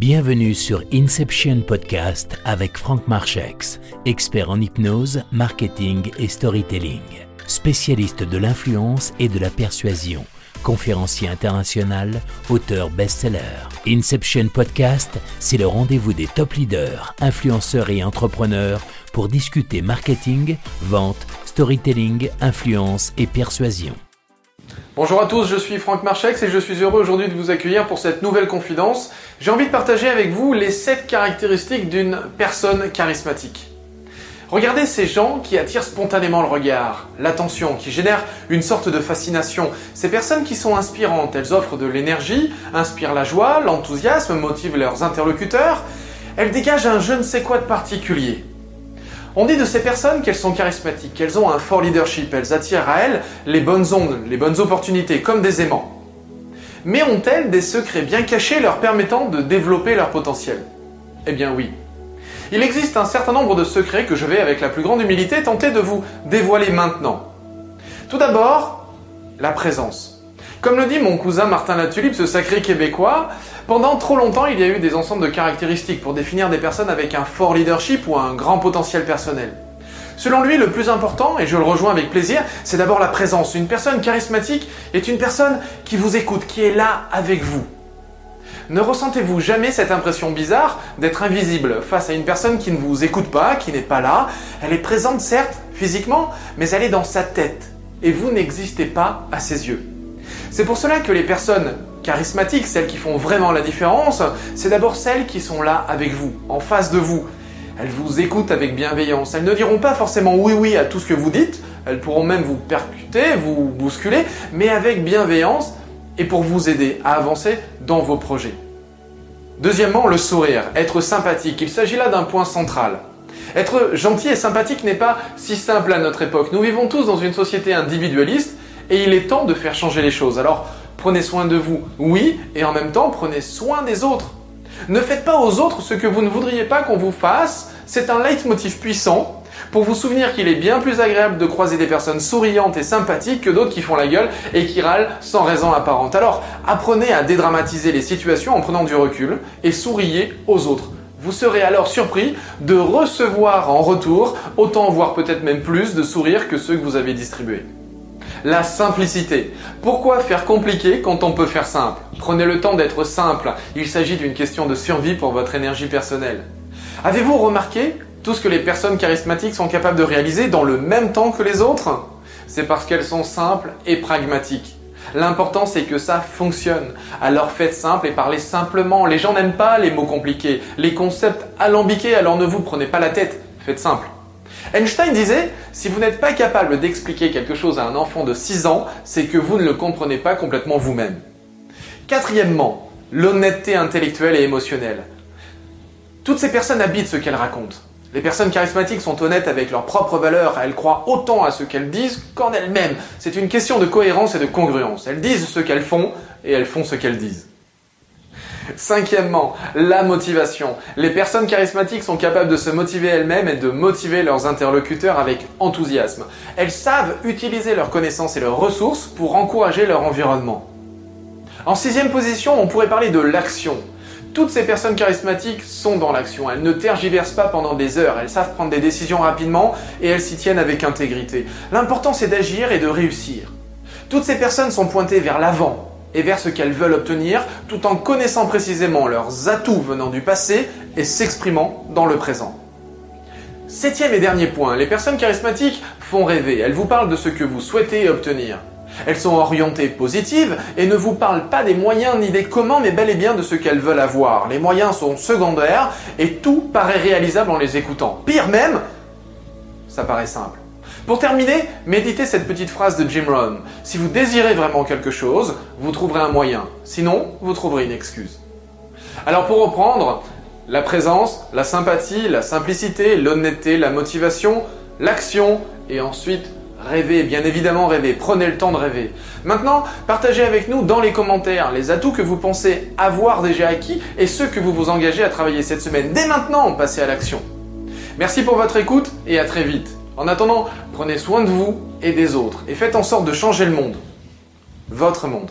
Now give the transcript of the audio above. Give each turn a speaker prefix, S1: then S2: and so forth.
S1: Bienvenue sur Inception Podcast avec Franck Marchex, expert en hypnose, marketing et storytelling, spécialiste de l'influence et de la persuasion, conférencier international, auteur best-seller. Inception Podcast, c'est le rendez-vous des top leaders, influenceurs et entrepreneurs pour discuter marketing, vente, storytelling, influence et persuasion.
S2: Bonjour à tous, je suis Franck Marchex et je suis heureux aujourd'hui de vous accueillir pour cette nouvelle confidence. J'ai envie de partager avec vous les 7 caractéristiques d'une personne charismatique. Regardez ces gens qui attirent spontanément le regard, l'attention, qui génèrent une sorte de fascination. Ces personnes qui sont inspirantes, elles offrent de l'énergie, inspirent la joie, l'enthousiasme, motivent leurs interlocuteurs. Elles dégagent un je ne sais quoi de particulier. On dit de ces personnes qu'elles sont charismatiques, qu'elles ont un fort leadership, elles attirent à elles les bonnes ondes, les bonnes opportunités, comme des aimants. Mais ont-elles des secrets bien cachés leur permettant de développer leur potentiel? Eh bien oui. Il existe un certain nombre de secrets que je vais avec la plus grande humilité tenter de vous dévoiler maintenant. Tout d'abord, la présence. Comme le dit mon cousin Martin Latulipe, ce sacré québécois, pendant trop longtemps, il y a eu des ensembles de caractéristiques pour définir des personnes avec un fort leadership ou un grand potentiel personnel. Selon lui, le plus important, et je le rejoins avec plaisir, c'est d'abord la présence. Une personne charismatique est une personne qui vous écoute, qui est là avec vous. Ne ressentez-vous jamais cette impression bizarre d'être invisible face à une personne qui ne vous écoute pas, qui n'est pas là? Elle est présente certes physiquement, mais elle est dans sa tête, et vous n'existez pas à ses yeux. C'est pour cela que les personnes charismatiques, celles qui font vraiment la différence, c'est d'abord celles qui sont là avec vous, en face de vous. Elles vous écoutent avec bienveillance. Elles ne diront pas forcément oui oui à tout ce que vous dites, elles pourront même vous percuter, vous bousculer, mais avec bienveillance et pour vous aider à avancer dans vos projets. Deuxièmement, le sourire, être sympathique. Il s'agit là d'un point central. Être gentil et sympathique n'est pas si simple à notre époque. Nous vivons tous dans une société individualiste et il est temps de faire changer les choses. Alors, Prenez soin de vous, oui, et en même temps, prenez soin des autres. Ne faites pas aux autres ce que vous ne voudriez pas qu'on vous fasse. C'est un leitmotiv puissant pour vous souvenir qu'il est bien plus agréable de croiser des personnes souriantes et sympathiques que d'autres qui font la gueule et qui râlent sans raison apparente. Alors, apprenez à dédramatiser les situations en prenant du recul et souriez aux autres. Vous serez alors surpris de recevoir en retour autant, voire peut-être même plus, de sourires que ceux que vous avez distribués la simplicité. Pourquoi faire compliqué quand on peut faire simple? Prenez le temps d'être simple. Il s'agit d'une question de survie pour votre énergie personnelle. Avez-vous remarqué tout ce que les personnes charismatiques sont capables de réaliser dans le même temps que les autres? C'est parce qu'elles sont simples et pragmatiques. L'important c'est que ça fonctionne. Alors faites simple et parlez simplement. Les gens n'aiment pas les mots compliqués, les concepts alambiqués, alors ne vous prenez pas la tête. Faites simple. Einstein disait, si vous n'êtes pas capable d'expliquer quelque chose à un enfant de 6 ans, c'est que vous ne le comprenez pas complètement vous-même. Quatrièmement, l'honnêteté intellectuelle et émotionnelle. Toutes ces personnes habitent ce qu'elles racontent. Les personnes charismatiques sont honnêtes avec leurs propres valeurs, elles croient autant à ce qu'elles disent qu'en elles-mêmes. C'est une question de cohérence et de congruence. Elles disent ce qu'elles font et elles font ce qu'elles disent. Cinquièmement, la motivation. Les personnes charismatiques sont capables de se motiver elles-mêmes et de motiver leurs interlocuteurs avec enthousiasme. Elles savent utiliser leurs connaissances et leurs ressources pour encourager leur environnement. En sixième position, on pourrait parler de l'action. Toutes ces personnes charismatiques sont dans l'action. Elles ne tergiversent pas pendant des heures. Elles savent prendre des décisions rapidement et elles s'y tiennent avec intégrité. L'important c'est d'agir et de réussir. Toutes ces personnes sont pointées vers l'avant, et vers ce qu'elles veulent obtenir, tout en connaissant précisément leurs atouts venant du passé et s'exprimant dans le présent. Septième et dernier point, les personnes charismatiques font rêver, elles vous parlent de ce que vous souhaitez obtenir. Elles sont orientées positives et ne vous parlent pas des moyens ni des comment, mais bel et bien de ce qu'elles veulent avoir. Les moyens sont secondaires et tout paraît réalisable en les écoutant. Pire même, ça paraît simple. Pour terminer, méditez cette petite phrase de Jim Rohn. Si vous désirez vraiment quelque chose, vous trouverez un moyen. Sinon, vous trouverez une excuse. Alors pour reprendre, la présence, la sympathie, la simplicité, l'honnêteté, la motivation, l'action et ensuite rêver, bien évidemment rêver, prenez le temps de rêver. Maintenant, partagez avec nous dans les commentaires les atouts que vous pensez avoir déjà acquis et ceux que vous vous engagez à travailler cette semaine. Dès maintenant, passez à l'action. Merci pour votre écoute et à très vite. En attendant, prenez soin de vous et des autres et faites en sorte de changer le monde. Votre monde.